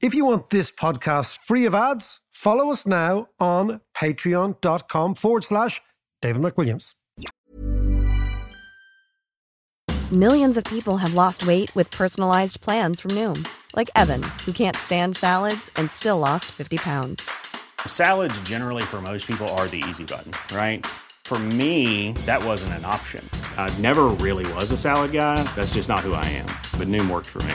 If you want this podcast free of ads, follow us now on patreon.com forward slash David McWilliams. Millions of people have lost weight with personalized plans from Noom, like Evan, who can't stand salads and still lost 50 pounds. Salads, generally, for most people, are the easy button, right? For me, that wasn't an option. I never really was a salad guy. That's just not who I am. But Noom worked for me.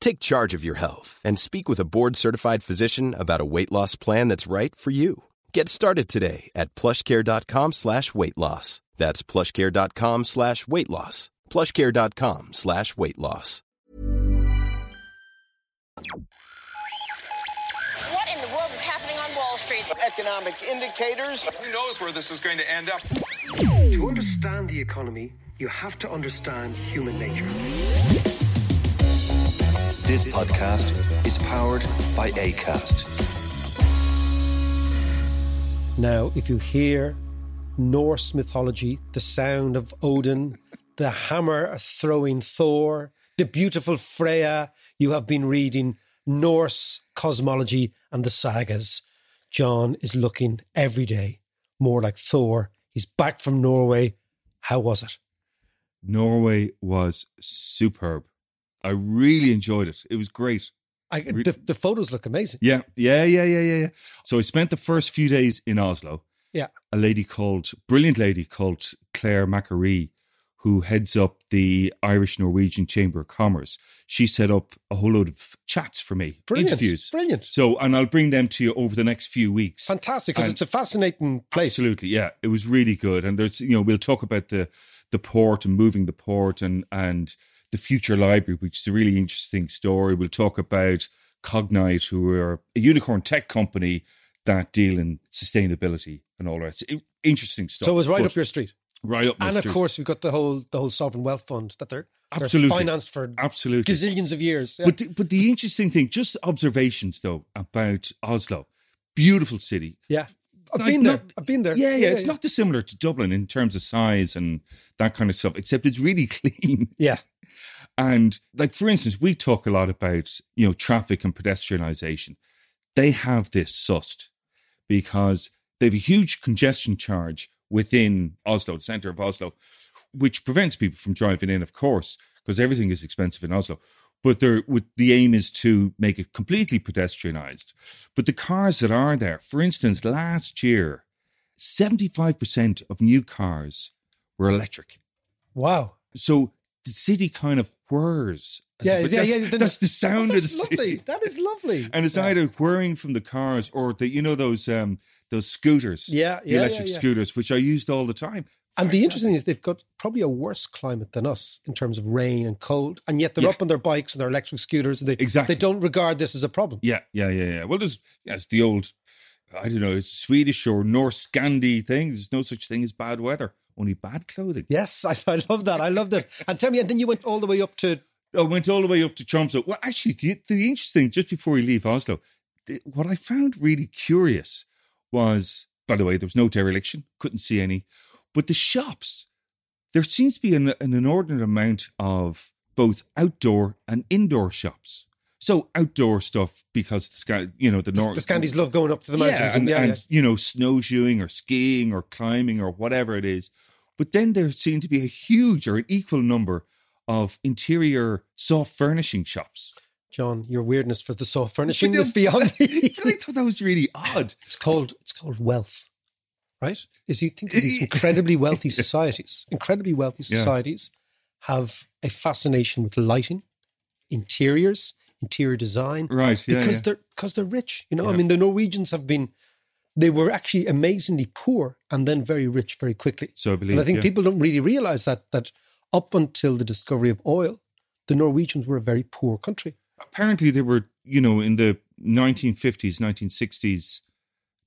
Take charge of your health and speak with a board-certified physician about a weight loss plan that's right for you. Get started today at plushcare.com slash weight loss. That's plushcare.com slash weight loss. plushcare.com slash weight loss. What in the world is happening on Wall Street? Economic indicators. Who knows where this is going to end up? To understand the economy, you have to understand human nature. This podcast is powered by ACAST. Now, if you hear Norse mythology, the sound of Odin, the hammer throwing Thor, the beautiful Freya, you have been reading Norse cosmology and the sagas. John is looking every day more like Thor. He's back from Norway. How was it? Norway was superb. I really enjoyed it. It was great. I, the, the photos look amazing. Yeah, yeah, yeah, yeah, yeah, yeah. So I spent the first few days in Oslo. Yeah. A lady called, brilliant lady called Claire Macquarie, who heads up the Irish Norwegian Chamber of Commerce. She set up a whole load of chats for me, Brilliant. interviews. Brilliant. So, and I'll bring them to you over the next few weeks. Fantastic, because it's a fascinating place. Absolutely, yeah. It was really good, and there's you know we'll talk about the the port and moving the port and and the future library, which is a really interesting story. We'll talk about Cognite, who are a unicorn tech company that deal in sustainability and all that. It's interesting stuff. So it was right But- up your street. right up my And of street. course, we've got the whole the whole sovereign wealth fund that they're, they're Absolutely. financed for absolutely. gazillions of years. Yeah. But the, but the interesting thing, just observations though about Oslo, beautiful city. yeah. I've Like, been there. not- I've been there. Yeah, yeah, it's not dissimilar to Dublin in terms of size and that kind of stuff, except it's really clean. Yeah. And like for instance, we talk a lot about you know traffic and pedestrianisation. They have this sussed because they have a huge congestion charge within Oslo, the centre of Oslo, which prevents people from driving in, of course, because everything is expensive in Oslo. But with the aim is to make it completely pedestrianised. But the cars that are there, for instance, last year, seventy-five percent of new cars were electric. Wow. So the city kind of whirs. Yeah, yeah, that's, yeah. That's the sound of the lovely. city. That is lovely. And it's Yeah. either whirring from the cars or the you know those um those scooters. Yeah, the yeah, electric yeah, yeah. scooters, which I used all the time. And the interesting thing is they've got probably a worse climate than us in terms of rain and cold, and yet they're Yeah. up on their bikes and their electric scooters. And they Exactly. they don't regard this as a problem. Yeah, yeah, yeah, yeah. Well, there's yeah, it's the old, I don't know, it's Swedish or Norse Scandi thing. There's no such thing as bad weather, only bad clothing. Yes, I, I love that. I love that. And tell me, and then you went all the way up to I went all the way up to Tromsø. Well, actually, the, the interesting, just before you leave Oslo, the, what I found really curious was, by the way, there was no dereliction, couldn't see any, but the shops, there seems to be an, an inordinate amount of both outdoor and indoor shops. So outdoor stuff because the sky, you know, the the, north, the Scandies love going up to the mountains. yeah, and, yeah, and yeah. you know, snowshoeing or skiing or climbing or whatever it is. But then there seemed to be a huge or an equal number of interior soft furnishing shops. John, your weirdness for the soft furnishing is beyond me. I thought that was really odd. It's called it's called wealth, right? Is you think of these incredibly wealthy societies, incredibly wealthy Yeah. societies have a fascination with lighting, interiors, interior design, Right, yeah, because yeah. they're because they're rich. You know, I mean, the Norwegians have been they were actually amazingly poor and then very rich very quickly. So I believe. And I think yeah. people don't really realize that that up until the discovery of oil, the Norwegians were a very poor country. apparently they were, you know, in the 1950s, 1960s,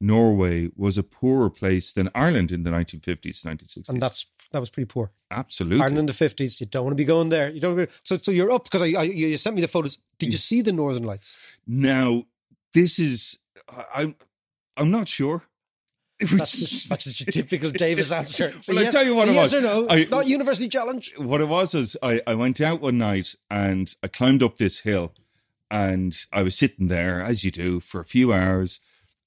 Norway was a poorer place than Ireland in the 1950s, 1960s. And that's that was pretty poor. Absolutely. Ireland in the fifties, you don't want to be going there. You don't. So so you're up because I, I you sent me the photos. Did you mm. see the Northern Lights? Now, this is I- I'm I'm not sure. That's, that's a typical Davis answer. So Well, I yes- tell you what so it yes was. or no? I- not university challenge. what it was is I, I went out one night and I climbed up this hill and I was sitting there as you do for a few hours.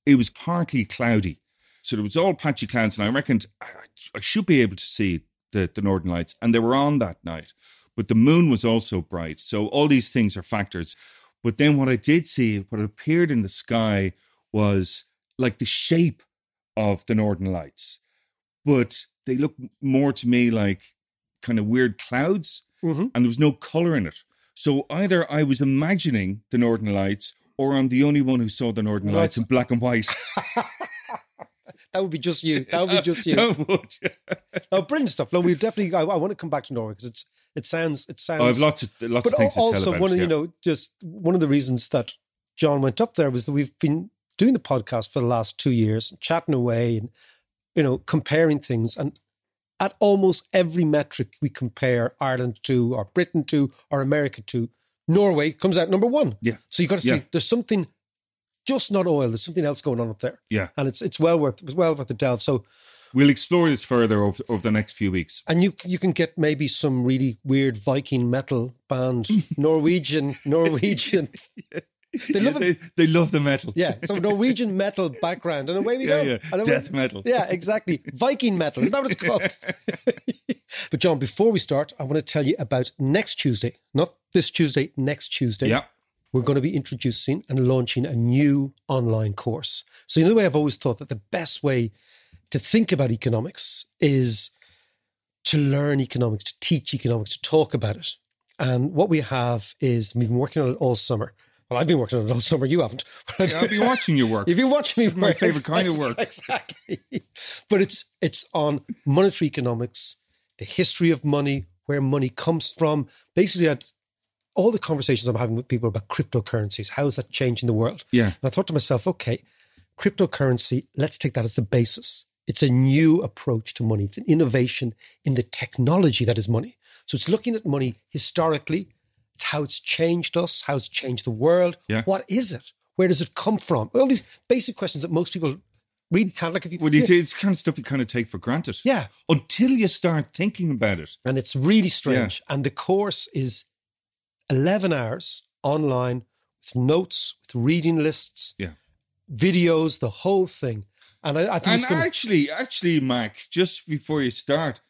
It was partly cloudy, so there was all patchy clouds, and I reckoned I, I should be able to see the, the northern lights, and they were on that night. But the moon was also bright, so all these things are factors. But then what I did see, what appeared in the sky, was like the shape of the northern lights, but they look more to me like kind of weird clouds Mhm. and there was no color in it. So either I was imagining the Northern Lights or I'm the only one who saw the Northern. Lights in black and white. That would be just you. That would be just you. That would. Oh, brilliant stuff. No, we definitely. I, I want to come back to Norway because it's it sounds it sounds. Oh, I have lots of lots but of things to tell also about. one of yeah. you know just one of the reasons that John went up there was that we've been doing the podcast for the last two years, and chatting away and you know comparing things, and at almost every metric we compare Ireland to, or Britain to, or America to, Norway comes out number one. Yeah. So you got to see Yeah. there's something, just not oil. There's something else going on up there. Yeah. and it's it's well worth it's well worth the delve. So We'll explore this further over, over the next few weeks. and you you can get maybe some really weird Viking metal band, Norwegian, Norwegian. They Yeah, love they, they love the metal. Yeah, so Norwegian metal background, and away we Yeah, go. yeah. And Death metal. Yeah, exactly. Viking metal. Is that what it's called? but John, before we start, I want to tell you about next Tuesday, not this Tuesday, next Tuesday. Yeah. We're going to be introducing and launching a new online course. So, you know, the way I've always thought that the best way to think about economics is to learn economics, to teach economics, to talk about it. And what we have is we've been working on it all summer. Well, I've been working on it all summer. You haven't. Yeah, I'll be watching your work. If You've been watching me. My work. favourite kind of work. Exactly. But it's it's on monetary economics, the history of money, where money comes from. Basically, at all the conversations I'm having with people about cryptocurrencies, how is that changing the world? Yeah. And I thought to myself, okay, cryptocurrency, let's take that as the basis. It's a new approach to money. It's an innovation in the technology that is money. So it's looking at money historically. It's how it's changed us, how it's changed the world. Yeah. What is it? Where does it come from? All these basic questions that most people really can't. Like if you, Well, it's, it's kind of stuff you kind of take for granted. Yeah. Until you start thinking about it. and it's really strange. And the course is 11 hours online with notes, with reading lists, Yeah. videos, the whole thing. And I, I think And to. actually, actually, Mac, just before you start,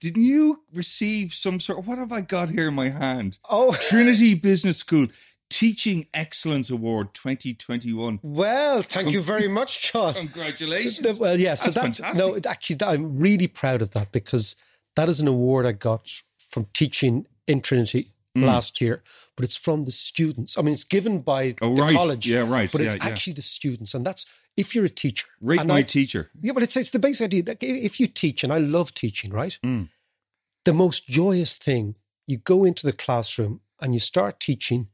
didn't you receive some sort of what have I got here in my hand? Oh, Trinity Business School Teaching Excellence Award 2021. well, thank you very much, John. Congratulations. Well, yeah, so That's that's, fantastic. no. Actually, I'm really proud of that because that is an award I got from teaching in Trinity Mm. last year. But it's from the students. I mean, it's given by Oh, the right. college. Yeah, right. But it's Yeah, yeah. actually the students, and that's if you're a teacher. Rate and my I've- teacher. Yeah, but it's it's the basic idea. Like, if you teach, and I love teaching, right? Mm. The most joyous thing you go into the classroom and you start teaching,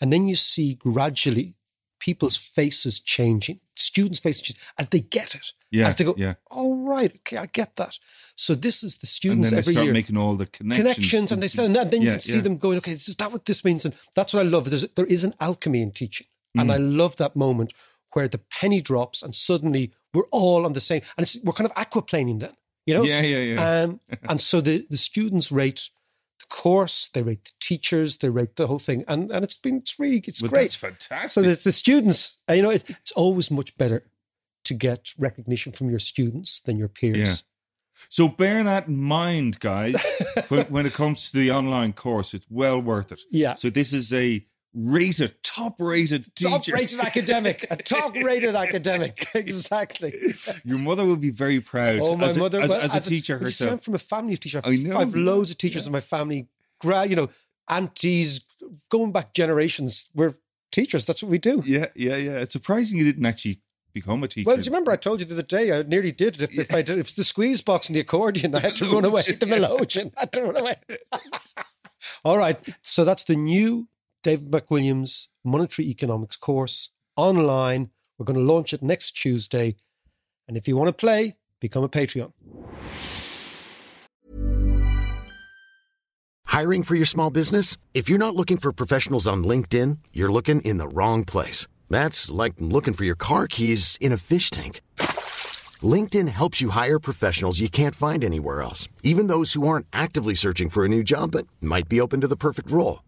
and then you see gradually people's faces changing, students' changing, as they get it. Yeah, as they go, yeah. oh right, okay, I get that. So this is the And students every start year making all the connections. connections, and they start, and then you Yeah, can see yeah. them going, okay, is that what this means? And that's what I love. There's there is an alchemy in teaching, and Mm. I love that moment where the penny drops, and suddenly we're all on the same, and it's, we're kind of aquaplaning then, you know? Yeah, yeah, yeah. Um, and so the the students rate the course, they rate the teachers, they rate the whole thing, and and it's been it's really it's But great. that's fantastic. So it's the students, you know, it, it's always much better to get recognition from your students than your peers. Yeah. So bear that in mind, guys, when, when it comes to the online course. It's well worth it. Yeah. So this is a rated, top-rated teacher. Top rated academic, a top rated academic. Exactly. Your mother would be very proud. Oh, my as a, mother, as, well, as a teacher see, I'm from a family of teachers. I know, I've loads of teachers in my family. Gra- you know, aunties, going back generations. We're teachers. That's what we do. Yeah, yeah, yeah. It's surprising you didn't actually become a teacher. Well, do you remember I told you the other day? I nearly did it. If, if I did, if the squeeze box and the accordion, I had to oh, run away. The melodeon, I had to run away. All right. So that's the new David McWilliams monetary economics course online. We're going to launch it next Tuesday. And if you want to play, become a Patreon. Hiring for your small business? If you're not looking for professionals on LinkedIn, you're looking in the wrong place. That's like looking for your car keys in a fish tank. LinkedIn helps you hire professionals you can't find anywhere else, even those who aren't actively searching for a new job but might be open to the perfect role.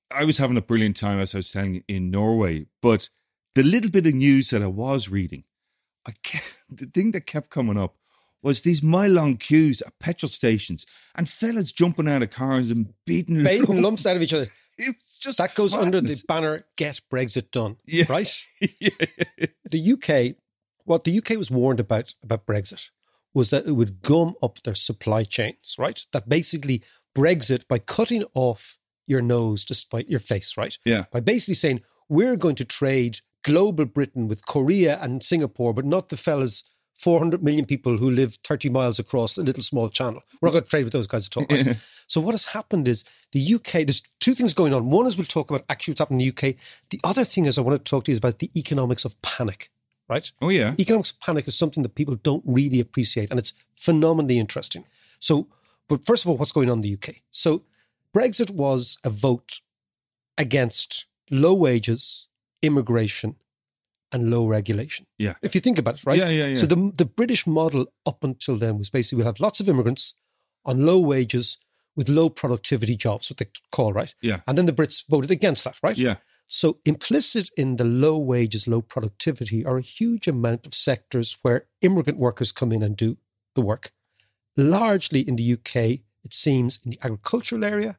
I was having a brilliant time, as I was saying, in Norway. But the little bit of news that I was reading, I kept, the thing that kept coming up was these mile long queues at petrol stations and fellas jumping out of cars and beating, Baiting lumps out of each other. It was just That goes under the banner "Get Brexit Done." Yeah. Right. yeah. The UK, what the UK was warned about about Brexit was that it would gum up their supply chains. Right. That basically Brexit by cutting off your nose despite your face. Right. Yeah. By basically saying we're going to trade global Britain with Korea and Singapore, but not the fellas. 400 million people who live 30 miles across a little small channel. We're not going to trade with those guys at all. right? So what has happened is the UK, there's two things going on. One is we'll talk about actually what's happening in the UK. The other thing is I want to talk to you is about the economics of panic, right? Oh, yeah. Economics of panic is something that people don't really appreciate and it's phenomenally interesting. So, but first of all, what's going on in the UK? So Brexit was a vote against low wages, immigration, and low regulation. Yeah. If you think about it, right? Yeah, yeah, yeah. So the the British model up until then was basically we'll have lots of immigrants on low wages with low productivity jobs, what they call, right? Yeah. And then the Brits voted against that, right? Yeah. So implicit in the low wages, low productivity are a huge amount of sectors where immigrant workers come in and do the work. Largely in the UK, it seems in the agricultural area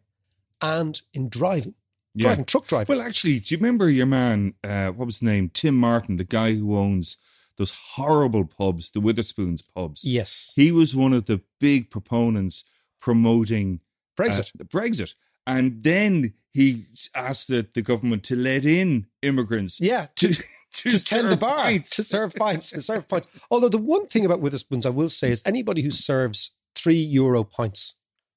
and in driving. Yeah. Driving, truck driving. Well, actually, do you remember your man, uh, what was his name? Tim Martin, the guy who owns those horrible pubs, the Wetherspoons pubs. yes. He was one of the big proponents promoting Brexit. uh, Brexit. And then he asked the, the government to let in immigrants yeah. to, To, to, to tend the serve bar, pints. to serve pints, to serve pints. Although the one thing about Wetherspoons I will say is anybody who serves three euro pints,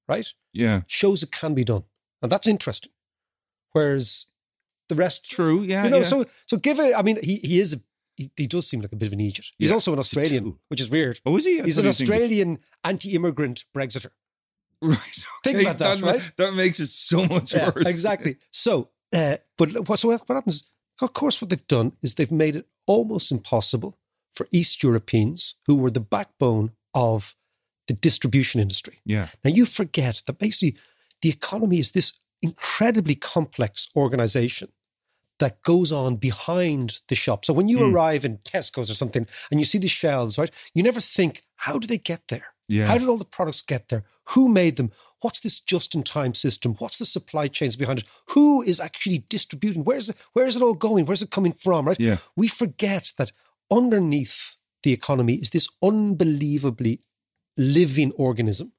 right, Yeah. shows it can be done, and that's interesting. Whereas the rest, True. Yeah. you know, yeah. so so give it. I mean, he he is a, he, he does seem like a bit of an idiot. He's Yeah, also an Australian, which is weird. oh, is he? He's an. Australian anti-immigrant Brexiter. Right. Think okay, about that, right? That makes it so much Yeah, worse. exactly. So, uh, but what, so what happens? Of course, what they've done is they've made it almost impossible for East Europeans, who were the backbone of the distribution industry. Yeah. Now, you forget that basically the economy is this incredibly complex organization that goes on behind the shop. So when you Mm. arrive in Tesco's or something and you see the shelves, right, you never think, how do they get there? Yeah. How did all the products get there? Who made them? What's this just-in-time system? What's the supply chains behind it? Who is actually distributing? Where's it, where is it all going? Where's it coming from? Right? Yeah. We forget that underneath the economy is this unbelievably living organism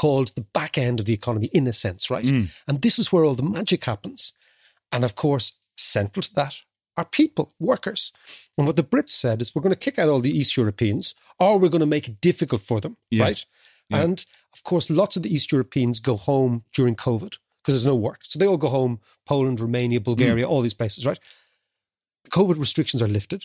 called the back end of the economy, in a sense, right? Mm. And this is where all the magic happens. And of course, central to that are people, workers. And what the Brits said is we're going to kick out all the East Europeans or we're going to make it difficult for them, Yeah. right? Yeah. And of course, lots of the East Europeans go home during COVID because there's no work. So they all go home, Poland, Romania, Bulgaria, Mm. all these places, right? COVID restrictions are lifted,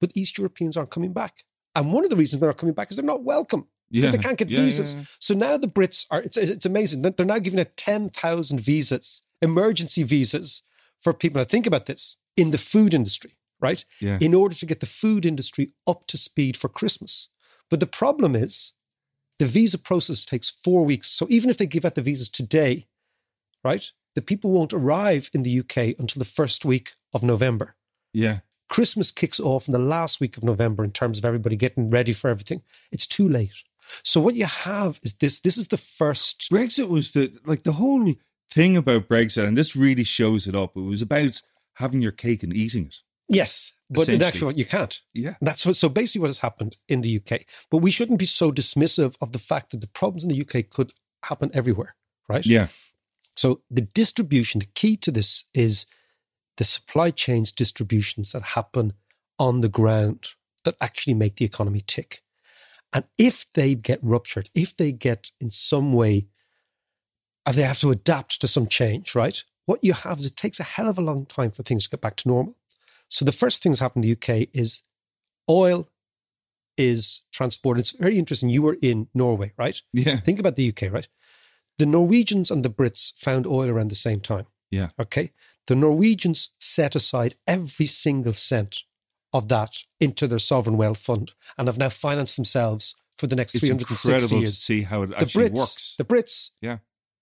but East Europeans aren't coming back. And one of the reasons they're not coming back is they're not welcome. Yeah. They can't get Yeah, visas. yeah. So now the Brits are, it's, it's amazing. They're now giving out 10,000 visas, emergency visas for people. Now think about this in the food industry, right? Yeah. In order to get the food industry up to speed for Christmas. But the problem is the visa process takes four weeks. So even if they give out the visas today, right, the people won't arrive in the UK until the first week of November. Yeah. Christmas kicks off in the last week of November in terms of everybody getting ready for everything. It's too late. So what you have is this. This is the first. Brexit was the like the whole thing about Brexit, and this really shows it up. It was about having your cake and eating it. Yes, but in actual you can't. Yeah. And that's what. So basically, what has happened in the UK. But we shouldn't be so dismissive of the fact that the problems in the UK could happen everywhere, right? Yeah. So the distribution, the key to this is the supply chains distributions that happen on the ground that actually make the economy tick. And if they get ruptured, if they get in some way, or they have to adapt to some change, right? What you have is it takes a hell of a long time for things to get back to normal. So the first things happen in the UK is oil is transported. It's very interesting. You were in Norway, right? Yeah. Think about the UK, right? The Norwegians and the Brits found oil around the same time. Yeah. Okay. The Norwegians set aside every single cent of that into their sovereign wealth fund and have now financed themselves for the next It's 360 incredible years. to see how it the actually Brits, works. The Brits Yeah.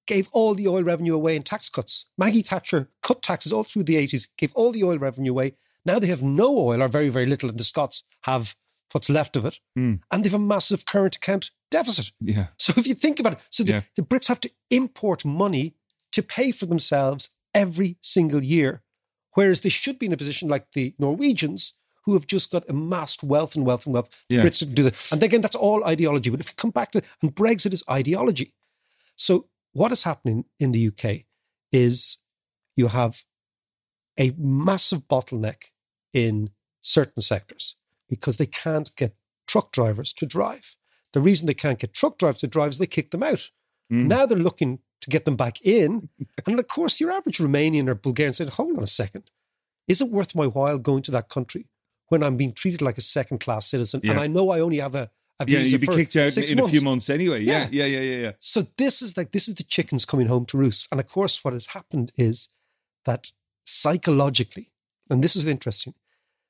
gave all the oil revenue away in tax cuts. Maggie Thatcher cut taxes all through the 80s, gave all the oil revenue away. Now they have no oil or very, very little, and the Scots have what's left of it. Mm. And they have a massive current account deficit. Yeah. So if you think about it, so the, Yeah. the Brits have to import money to pay for themselves every single year, whereas they should be in a position like the Norwegians, who have just got amassed wealth and wealth and wealth. Yeah. Brits didn't do that. And again, that's all ideology. But if you come back to and Brexit is ideology. So what is happening in the UK is you have a massive bottleneck in certain sectors because they can't get truck drivers to drive. The reason they can't get truck drivers to drive is they kick them out. Mm. Now they're looking to get them back in. and of course, your average Romanian or Bulgarian said, hold on a second. Is it worth my while going to that country when I'm being treated like a second class citizen? And I know I only have a, a Yeah, you'd be kicked out in a few months anyway. Yeah, yeah, yeah, yeah, yeah. So this is like this is the chickens coming home to roost. And of course, what has happened is that psychologically, and this is interesting,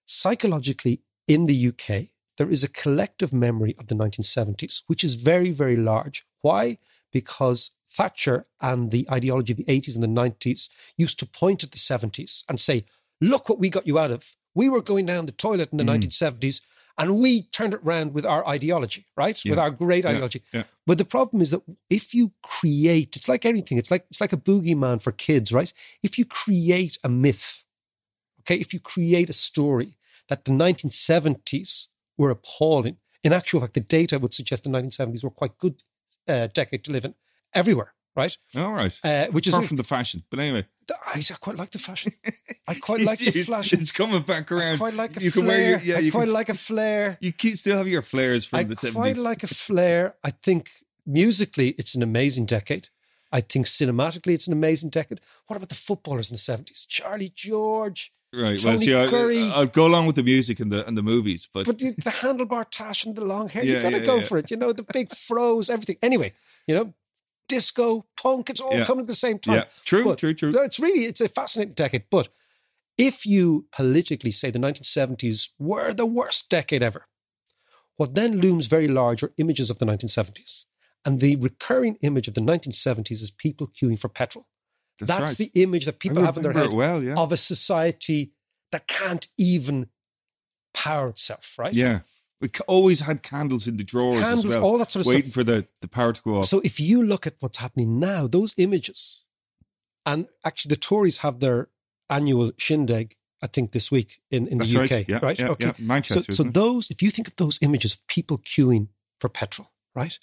psychologically in the UK, there is a collective memory of the 1970s, which is very, very large. Why? Because Thatcher and the ideology of the 80s and the 90s used to point at the 70s and say, look what we got you out of. We were going down the toilet in the 1970s and we turned it round with our ideology, right? With our great Yeah. ideology. Yeah. But the problem is that if you create, it's like anything. It's like it's like a boogeyman for kids, right? If you create a myth, okay, if you create a story that the 1970s were appalling, in actual fact, the data would suggest the 1970s were quite good uh, decade to live in everywhere, right? All right. Uh, which is from the fashion. But anyway. I, I quite like the fashion. I quite like the flash. It's coming back around. I quite like a you flare. can wear your, yeah, I you quite can, like a flare. You keep, still have your flares from I the 70s. quite like a flare. I think musically, it's an amazing decade. I think cinematically, it's an amazing decade. What about the footballers in the seventies? Charlie George, Right. Tony well, see, I, Currie. I'll go along with the music and the and the movies, but, but the, the handlebar tash and the long hair, Yeah, you got to yeah, go for it. You know, the big froze, everything. Anyway, you know, disco, punk, it's all Yeah. coming at the same time. Yeah. True, But true, true. It's really, it's a fascinating decade. But if you politically say the 1970s were the worst decade ever, what then looms very large are images of the 1970s. And the recurring image of the 1970s is people queuing for petrol. That's That's, right. the image that people have in their head well, yeah. of a society that can't even power itself, right? yeah. We always had candles in the drawers Candles, as well, all that sort of waiting stuff. for the, the power to go off. So if you look at what's happening now, those images, and actually the Tories have their annual shindig, I think this week in, in That's the right. UK, Yeah, right? yeah, yeah. Manchester, So, so those, if you think of those images of people queuing for petrol, right?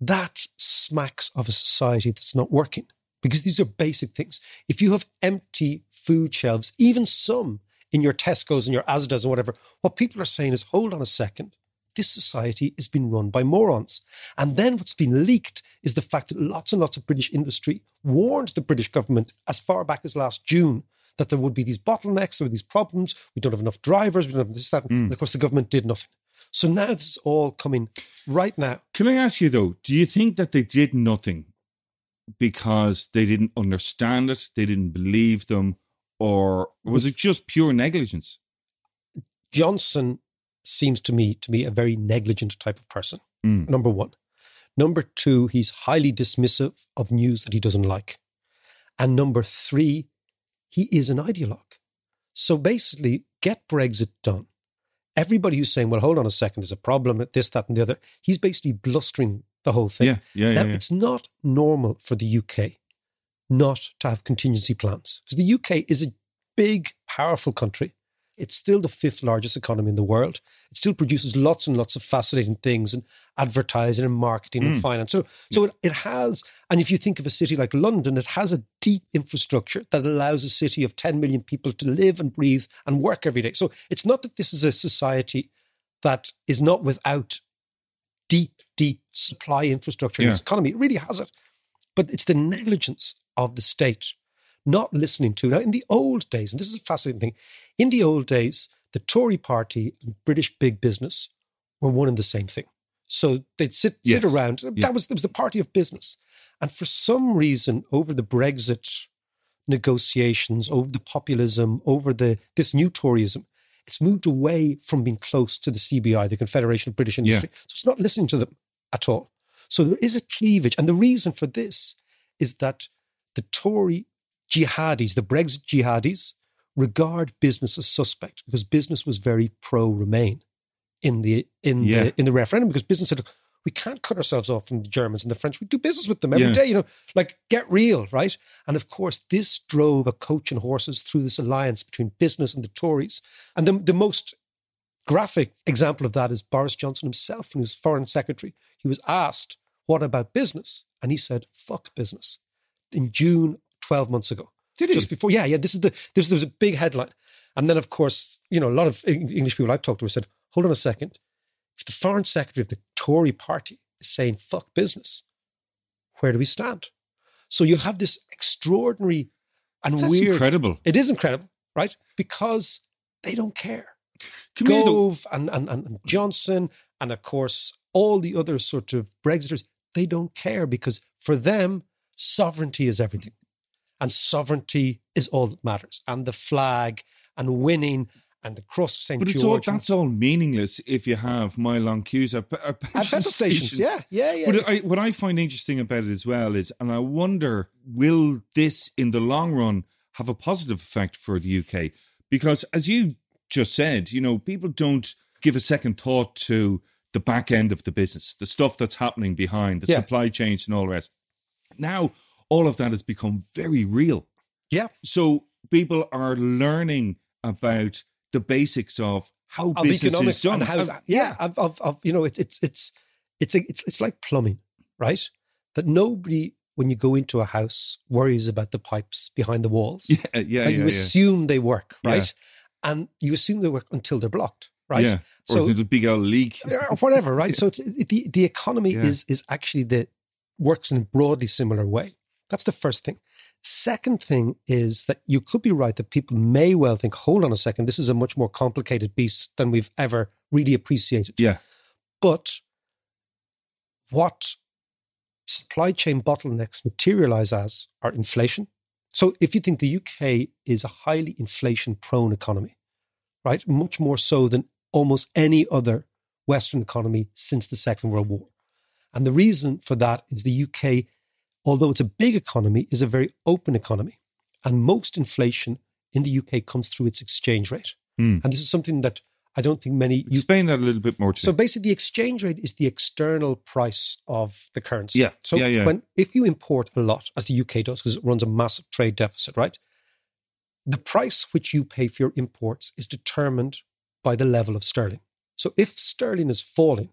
That smacks of a society that's not working because these are basic things. If you have empty food shelves, even some in your Tesco's and your Asda's and whatever, what people are saying is, hold on a second. This society is being run by morons. And then what's been leaked is the fact that lots and lots of British industry warned the British government as far back as last June that there would be these bottlenecks, there were these problems. We don't have enough drivers. We don't have this, that. Hmm. And of course, the government did nothing. So now this is all coming right now. Can I ask you though, do you think that they did nothing because they didn't understand it, they didn't believe them, or was it just pure negligence? Johnson seems to me to be a very negligent type of person. Mm. Number one. Number two, he's highly dismissive of news that he doesn't like. And number three, he is an ideologue. So basically, get Brexit done. Everybody who's saying, well, hold on a second, there's a problem at this, that, and the other, he's basically blustering the whole thing. Yeah, yeah, now, yeah, yeah. it's not normal for the UK not to have contingency plans because the UK is a big, powerful country. It's still the fifth largest economy in the world. It still produces lots and lots of fascinating things and advertising and marketing and Mm. finance. So, so it, it has, and if you think of a city like London, it has a deep infrastructure that allows a city of 10 million people to live and breathe and work every day. So it's not that this is a society that is not without deep, deep supply infrastructure in Yeah. its economy. It really has it. But it's the negligence of the state not listening to. Now, in the old days, and this is a fascinating thing, in the old days, the Tory party and British big business were one and the same thing. So they'd sit, Yes. sit around. Yeah. That was, it was the party of business. And for some reason, over the Brexit negotiations, over the populism, over the this new Toryism, it's moved away from being close to the CBI, the Confederation of British Industry. So it's not listening to them at all. So there is a cleavage. And the reason for this is that the Tory jihadis, the Brexit jihadis, regard business as suspect because business was very pro Remain in the in Yeah. the in the referendum because business said we can't cut ourselves off from the Germans and the French. We do business with them every Yeah. day, you know, like get real, right? And of course, this drove a coach and horses through this alliance between business and the Tories. And the, the most graphic example of that is Boris Johnson himself, when he was foreign secretary. He was asked, What about business? And he said, Fuck business in June 12 months ago. Did he? Just before, yeah, yeah. This is the this was a big headline, and then of course, you know, a lot of English people I talked to said, "Hold on a second, if the foreign secretary of the Tory party is saying fuck business, where do we stand?" So you have this extraordinary and That's weird. incredible. It is incredible, right? Because they don't care. Come here, though. Gove and, and, and and Johnson, and of course, all the other sort of Brexiters, they don't care because for them, sovereignty is everything. And sovereignty is all that matters. And the flag and winning and the cross of St. But it's all George. and- that's all meaningless if you have my long queues at, at At petrol petrol stations, yeah, yeah, yeah. But I, what I find interesting about it as well is, and I wonder, will this in the long run have a positive effect for the UK? Because as you just said, you know, people don't give a second thought to the back end of the business, the stuff that's happening behind, the Yeah. supply chains and all the rest. Now, all of that has become very real. yeah. So people are learning about the basics of how Of business is done. how, Uh, yeah, of, of, of, you know, it's, it's, it's, it's, a, it's, it's like plumbing, right? That nobody, when you go into a house, worries about the pipes behind the walls. yeah, yeah, Like, yeah, you yeah. assume they work, Yeah. right? And you assume they work until they're blocked, right? Yeah. Or So the big old leak. or whatever, right? So it's the the economy Yeah. is is actually the works in a broadly similar way. That's the first thing. Second thing is that you could be right that people may well think, hold on a second, this is a much more complicated beast than we've ever really appreciated. Yeah. But what supply chain bottlenecks materialize as are inflation. So if you think the UK is a highly inflation prone economy, right? Much more so than almost any other Western economy since the Second World War. And the reason for that is the UK, although it's a big economy, is a very open economy. And most inflation in the UK comes through its exchange rate. Hmm. And this is something that I don't think many UK Explain that a little bit more to so me. basically, the exchange rate is the external price of the currency. Yeah, So yeah, yeah. when if you import a lot, as the UK does, because it runs a massive trade deficit, right? The price which you pay for your imports is determined by the level of sterling. So if sterling is falling,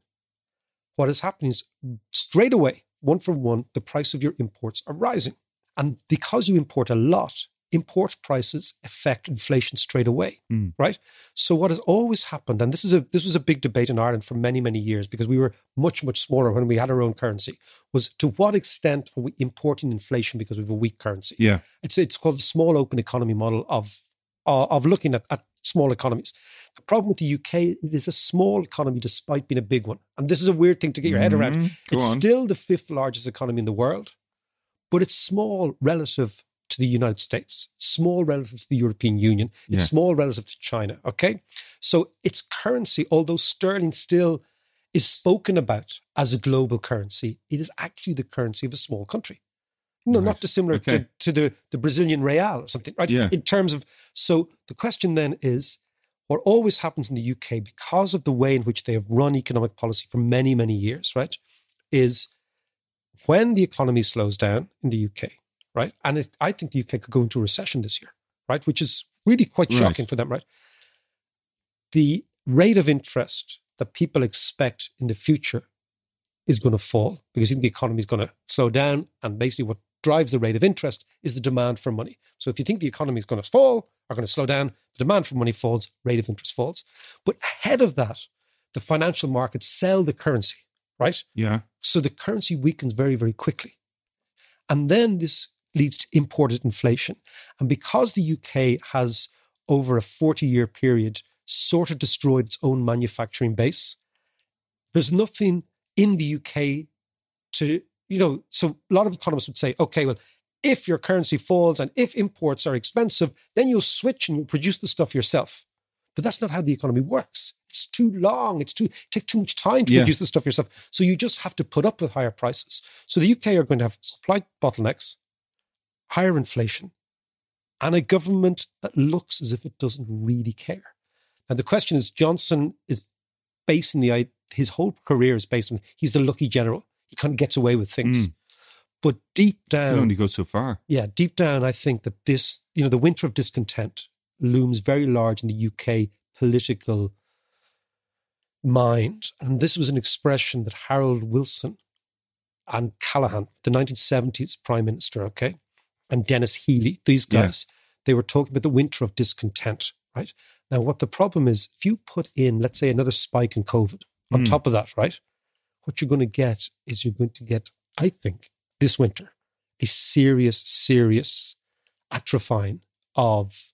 what is happening is straight away, one for one, the price of your imports are rising. And because you import a lot, import prices affect inflation straight away, Mm. right? So what has always happened, and this is a this was a big debate in Ireland for many many years because we were much much smaller when we had our own currency, was to what extent are we importing inflation because we have a weak currency? Yeah. It's it's called the small open economy model of uh, of looking at, at small economies. The problem with the UK, it is a small economy despite being a big one, and this is a weird thing to get your head around. Mhm. Go it's on. still the fifth largest economy in the world, but it's small relative to the United States, small relative to the European Union, it's Yeah. small relative to China. Okay. So its currency, although sterling still is spoken about as a global currency, it is actually the currency of a small country. No, Right. not dissimilar Okay. to, to the, the Brazilian real or something, right? Yeah. In terms of, so the question then is what always happens in the UK because of the way in which they have run economic policy for many, many years, right? Is when the economy slows down in the UK, right? And it, I think the UK could go into a recession this year, right? Which is really quite Right. shocking for them, right? The rate of interest that people expect in the future is going to fall because the economy is going to slow down. And basically, what drives the rate of interest is the demand for money. So if you think the economy is going to fall or going to slow down, the demand for money falls, rate of interest falls. But ahead of that, the financial markets sell the currency, right? Yeah. So the currency weakens very, very quickly. And then this leads to imported inflation. And because the UK has, over a 40 year period, sort of destroyed its own manufacturing base, there's nothing in the UK to, you know, so a lot of economists would say, okay, well, if your currency falls and if imports are expensive, then you'll switch and you'll produce the stuff yourself. But that's not how the economy works. It's too long. It's too take too much time to Yeah. produce the stuff yourself. So you just have to put up with higher prices. So the UK are going to have supply bottlenecks, higher inflation, and a government that looks as if it doesn't really care. And the question is, Johnson is basing the his whole career is based on he's the lucky general. He kind of gets away with things. Mm. But deep Can down, only go so far. yeah, deep down, I think that this, you know, the winter of discontent looms very large in the UK political mind. And this was an expression that Harold Wilson and Callaghan, the 1970s prime minister, okay, and Denis Healey, these Yeah. guys, they were talking about the winter of discontent, right? Now, what the problem is, if you put in, let's say, another spike in COVID on Mm. top of that, right? What you're going to get is you're going to get, I think, this winter, a serious, serious atrophying of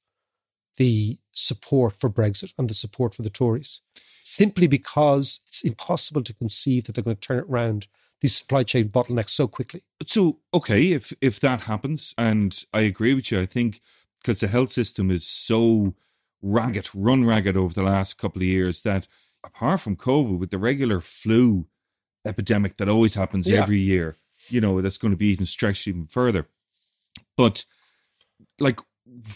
the support for Brexit and the support for the Tories, simply because it's impossible to conceive that they're going to turn it around these supply chain bottlenecks so quickly. So okay, if if that happens, and I agree with you, I think because the health system is so ragged, run ragged over the last couple of years that apart from COVID, with the regular flu epidemic that always happens Yeah. every year, you know, that's going to be even stretched even further. But like,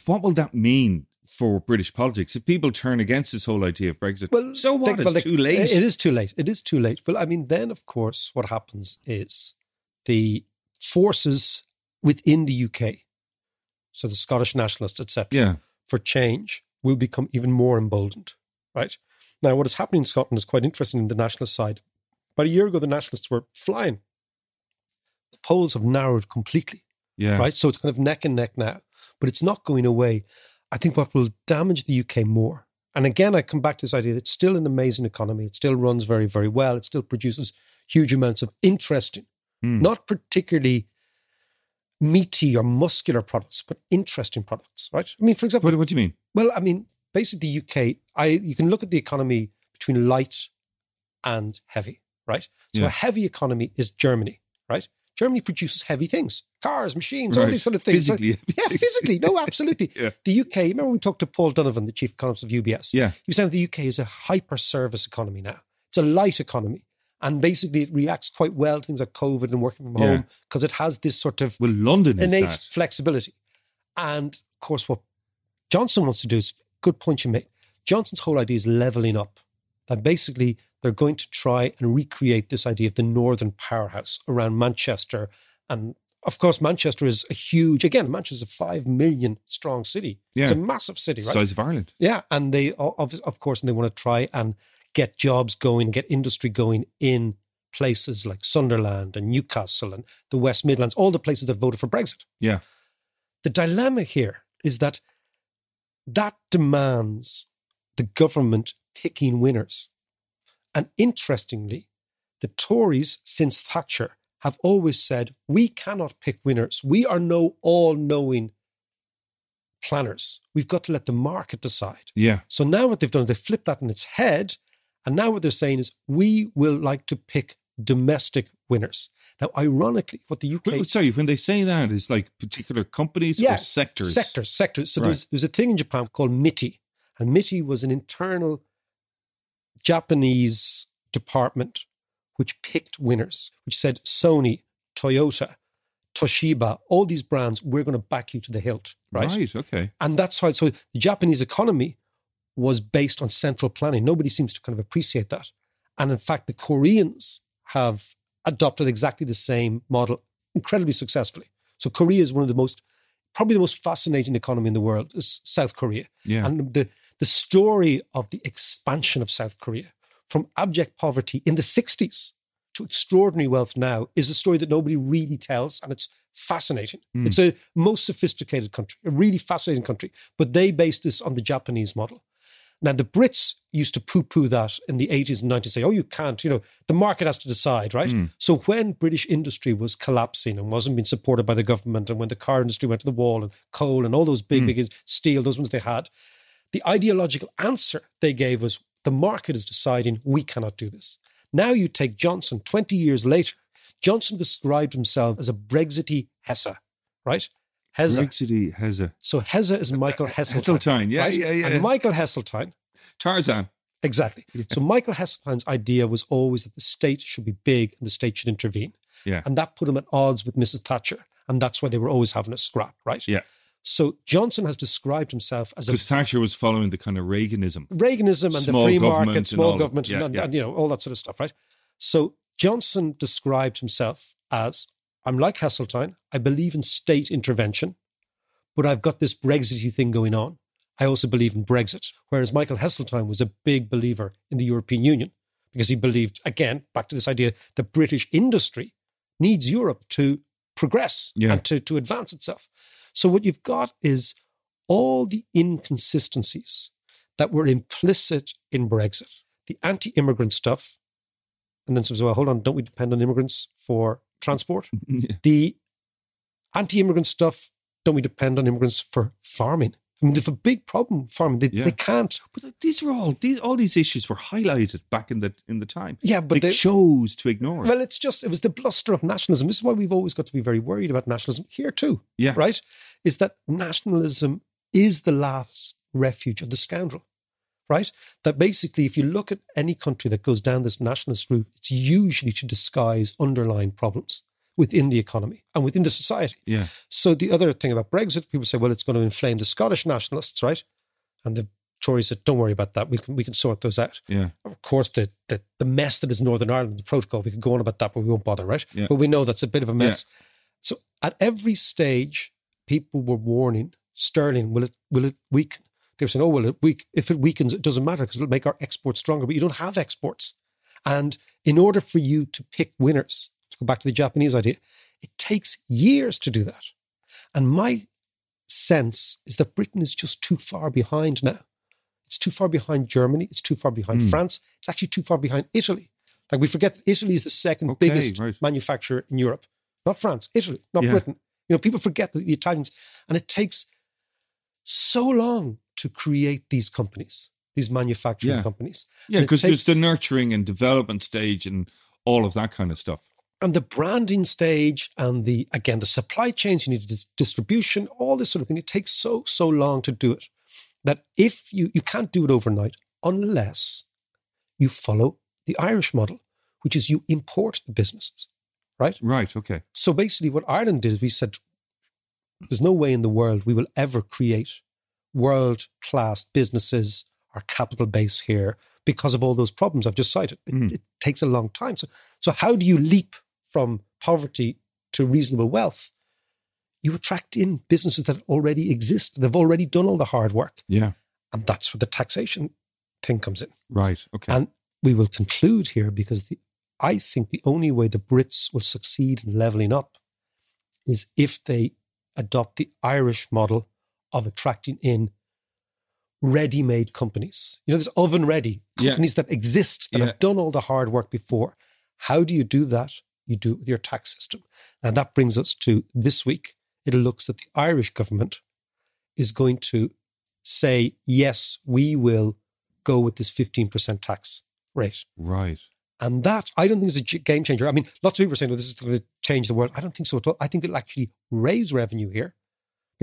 what will that mean for British politics if people turn against this whole idea of Brexit? Well, so what? well, it's too late. It is too late. It is too late. But I mean, then of course, what happens is the forces within the UK, so the Scottish nationalists, etc., yeah. for change will become even more emboldened. Right now, what is happening in Scotland is quite interesting in the nationalist side. About a year ago, the nationalists were flying. The polls have narrowed completely Yeah. right? So it's kind of neck and neck now, but it's not going away. I think what will damage the UK more, and again, I come back to this idea that it's still an amazing economy. It still runs very, very well. It still produces huge amounts of interesting, Hmm. not particularly meaty or muscular products, but interesting products, right? I mean, for example, What, what do you mean? well, I mean, basically, the UK, I you can look at the economy between light and heavy, right? So Yeah. a heavy economy is Germany, right? Germany produces heavy things, cars, machines, all these sort of things. Physically yeah, physically. No, absolutely. Yeah. The UK, remember we talked to Paul Donovan, the chief economist of UBS? Yeah. He was saying the UK is a hyper service economy now. It's a light economy. And basically, it reacts quite well to things like COVID and working from Yeah. home because it has this sort of Well, London is innate that. flexibility. And of course, what Johnson wants to do is good point you make. Johnson's whole idea is leveling up. That basically they're going to try and recreate this idea of the northern powerhouse around Manchester. And of course, Manchester is a huge, again, Manchester is a five million strong city. Yeah. It's a massive city, right? Size of Ireland. Yeah, and they of, of course, and they want to try and get jobs going, get industry going in places like Sunderland and Newcastle and the West Midlands, all the places that voted for Brexit. Yeah. The dilemma here is that that demands the government picking winners. And interestingly, the Tories since Thatcher have always said, we cannot pick winners. We are no all knowing planners. We've got to let the market decide. Yeah. So now what they've done is they flipped that in its head. And now what they're saying is, we will like to pick domestic winners. Now, ironically, what the UK. Wait, sorry, when they say that, is like particular companies yeah, or sectors? Sectors, sectors. So Right. there's, there's a thing in Japan called MITI. And MITI was an internal Japanese department which picked winners, which said Sony, Toyota, Toshiba, all these brands, we're going to back you to the hilt, right? Right, okay. And that's how, so the Japanese economy was based on central planning. Nobody seems to kind of appreciate that. And in fact, the Koreans have adopted exactly the same model incredibly successfully. So Korea is one of the most, probably the most fascinating economy in the world, is South Korea. Yeah. And the, the story of the expansion of South Korea from abject poverty in the 60s to extraordinary wealth now is a story that nobody really tells. And it's fascinating. Mm. It's a most sophisticated country, a really fascinating country. But they based this on the Japanese model. Now, the Brits used to poo poo that in the 80s and 90s, say, oh, you can't, you know, the market has to decide, right? Mm. So when British industry was collapsing and wasn't being supported by the government, and when the car industry went to the wall and coal and all those big, Mm. big steel, those ones they had, the ideological answer they gave was the market is deciding we cannot do this. Now you take Johnson 20 years later. Johnson described himself as a Brexity Hezza, right? Hezza. Brexity a So Hezza is Michael Heseltine. Heseltine, yeah, right? yeah, yeah. And Michael Heseltine, Tarzan. exactly. So Michael Heseltine's idea was always that the state should be big and the state should intervene. Yeah. And that put him at odds with Mrs. Thatcher. And that's why they were always having a scrap, right? Yeah. So Johnson has described himself as a Because Thatcher was following the kind of Reaganism. Reaganism and Small the free market, small government, yeah, and, yeah. and, you know all that sort of stuff, right? So Johnson described himself as, "I'm like Heseltine. I believe in state intervention, but I've got this Brexity thing going on. I also believe in Brexit." Whereas Michael Heseltine was a big believer in the European Union because he believed, again, back to this idea that British industry needs Europe to progress Yeah. and to, to advance itself. So what you've got is all the inconsistencies that were implicit in Brexit, the anti-immigrant stuff, and then says, well, hold on, don't we depend on immigrants for transport? Yeah. The anti-immigrant stuff, don't we depend on immigrants for farming? I mean, they have a big problem farming. They, Yeah. they can't. But these are all these all these issues were highlighted back in the in the time. Yeah, but they, they- chose to ignore it. Well, it's just, it was the bluster of nationalism. This is why we've always got to be very worried about nationalism here too. Yeah. Right? Is that nationalism is the last refuge of the scoundrel. Right? That basically, if you look at any country that goes down this nationalist route, it's usually to disguise underlying problems within the economy and within the society. yeah. So the other thing about Brexit, people say, well, it's going to inflame the Scottish nationalists, right? And the Tories said, don't worry about that. We can we can sort those out. Yeah. Of course, the the, the mess that is Northern Ireland, the protocol, we could go on about that, but we won't bother, right? Yeah. But we know that's a bit of a mess. So at every stage, people were warning sterling, will it will it weaken? They were saying, oh, well, it weak. if it weakens, it doesn't matter because it'll make our exports stronger. But you don't have exports. And in order for you to pick winners, to go back to the Japanese idea, it takes years to do that. And my sense is that Britain is just too far behind now. It's too far behind Germany. It's too far behind Hmm. France. It's actually too far behind Italy. Like we forget that Italy is the second Okay, biggest right. manufacturer in Europe. Not France, Italy, not Yeah. Britain. You know, people forget that the Italians, and it takes so long to create these companies, these manufacturing Yeah. companies. Yeah, And it because there's the nurturing and development stage and all of that kind of stuff. And the branding stage and the again the supply chains you need dis- distribution all this sort of thing it takes so so long to do it that if you you can't do it overnight unless you follow the irish model which is you import the businesses right Right. Okay. so basically what ireland did is we said there's no way in the world we will ever create world class businesses our capital base here because of all those problems i've just cited it, Mm. it takes a long time so so how do you leap from poverty to reasonable wealth you attract in businesses that already exist they've already done all the hard work Yeah. and that's where the taxation thing comes in Right. Okay. and we will conclude here because the, I think the only way the Brits will succeed in leveling up is if they adopt the Irish model of attracting in ready made companies. You know, there's oven ready Yeah. companies that exist that Yeah. have done all the hard work before. How do you do that? You do it with your tax system. And that brings us to this week. It looks that the Irish government is going to say, yes, we will go with this 15% tax rate. Right. And that, I don't think is a game changer. I mean, lots of people are saying, well, this is going to change the world. I don't think so at all. I think it'll actually raise revenue here.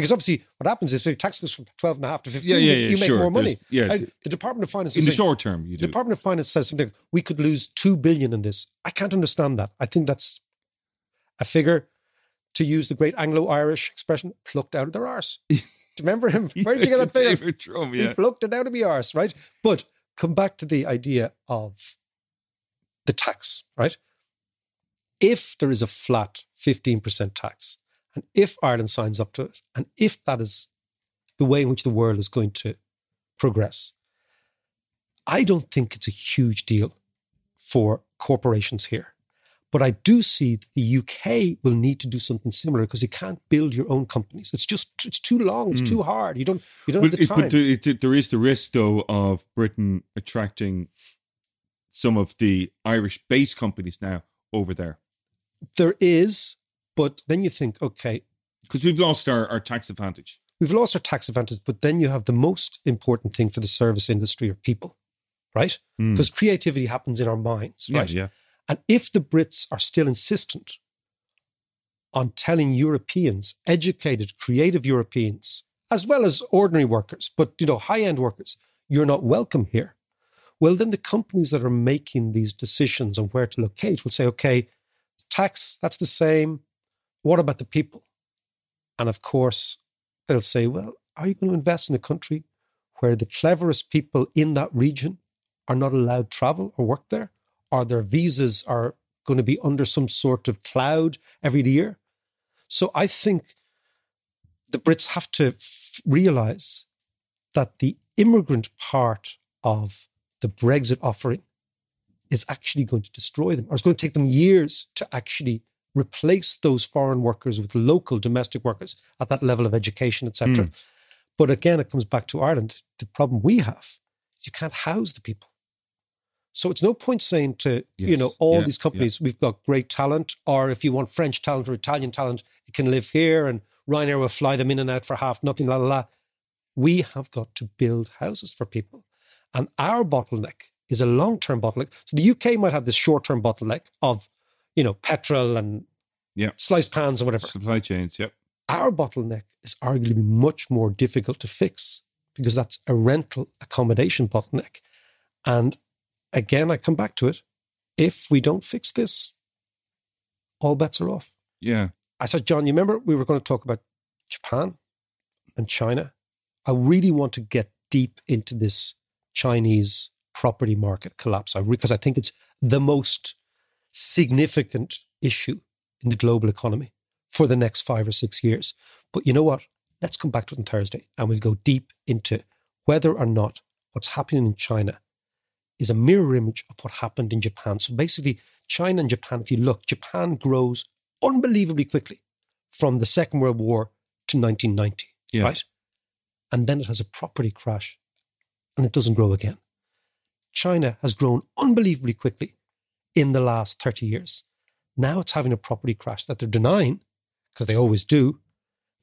Because obviously, what happens is if your tax goes from 12 and a half to 15, Yeah, yeah, you- yeah, you make sure. more money. There's- yeah, uh, I- the Department of Finance In the saying- short term, you the. Department of Finance says something, we could lose 2 billion in this. I can't understand that. I think that's a figure, to use the great Anglo Irish expression, plucked out of their arse. Do you remember him? Where did you get that figure? David Drumm, He yeah. plucked it out of my arse, right? But come back to the idea of the tax, right? If there is a flat 15% tax, and if Ireland signs up to it, and if that is the way in which the world is going to progress, I don't think it's a huge deal for corporations here. But I do see that the UK will need to do something similar because you can't build your own companies. It's just it's too long. It's Mm. too hard. You don't you don't have the it, time. but there- it- there is the risk, though, of Britain attracting some of the Irish-based companies now over there There is, but then you think, okay, because we've lost our, our tax advantage. we've lost our tax advantage, but then you have the most important thing for the service industry are people, right? Mm. Because creativity happens in our minds, Yeah, right? yeah. And if the Brits are still insistent on telling Europeans, educated, creative Europeans, as well as ordinary workers, but you know, high-end workers, you're not welcome here. Well, then the companies that are making these decisions on where to locate will say, okay, tax, that's the same. What about the people? And of course, they'll say, well, are you going to invest in a country where the cleverest people in that region are not allowed travel or work there? Or their visas are going to be under some sort of cloud every year? So I think the Brits have to f- realize that the immigrant part of the Brexit offering is actually going to destroy them, or it's going to take them years to actually replace those foreign workers with local domestic workers at that level of education, etc. Mm. But again, it comes back to Ireland. The problem we have is you can't house the people. So it's no point saying to you know all Yeah, these companies we've got great talent, or if you want French talent or Italian talent, you can live here, and Ryanair will fly them in and out for half nothing. La la la. We have got to build houses for people, and our bottleneck is a long term bottleneck. So the UK might have this short term bottleneck of you know petrol and Yeah. sliced pans or whatever. Supply chains, yep. Our bottleneck is arguably much more difficult to fix because that's a rental accommodation bottleneck. And again, I come back to it. If we don't fix this, all bets are off. Yeah. I said, John, you remember we were going to talk about Japan and China? I really want to get deep into this Chinese property market collapse because I think it's the most significant issue in the global economy for the next five or six years. But you know what? Let's come back to it on Thursday and we'll go deep into whether or not what's happening in China is a mirror image of what happened in Japan. So basically, China and Japan, if you look, Japan grows unbelievably quickly from the Second World War to 1990, Yeah. right? And then it has a property crash and it doesn't grow again. China has grown unbelievably quickly in the last 30 years. Now it's having a property crash that they're denying because they always do.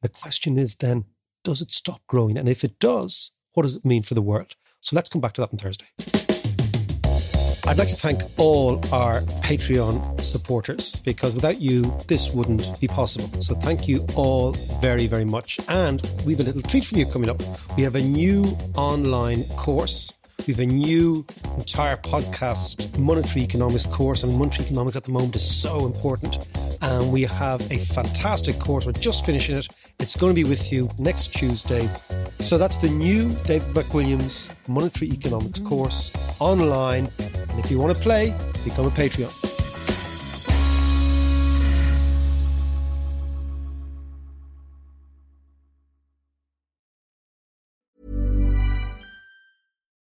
The question is then, does it stop growing? And if it does, what does it mean for the world? So let's come back to that on Thursday. I'd like to thank all our Patreon supporters because without you, this wouldn't be possible. So thank you all very, very much. And we have a little treat for you coming up. We have a new online course. We have a new entire podcast monetary economics course, and monetary economics at the moment is so important. And we have a fantastic course. We're just finishing it. It's going to be with you next Tuesday. So that's the new David McWilliams monetary economics course online. And if you want to play, become a Patreon.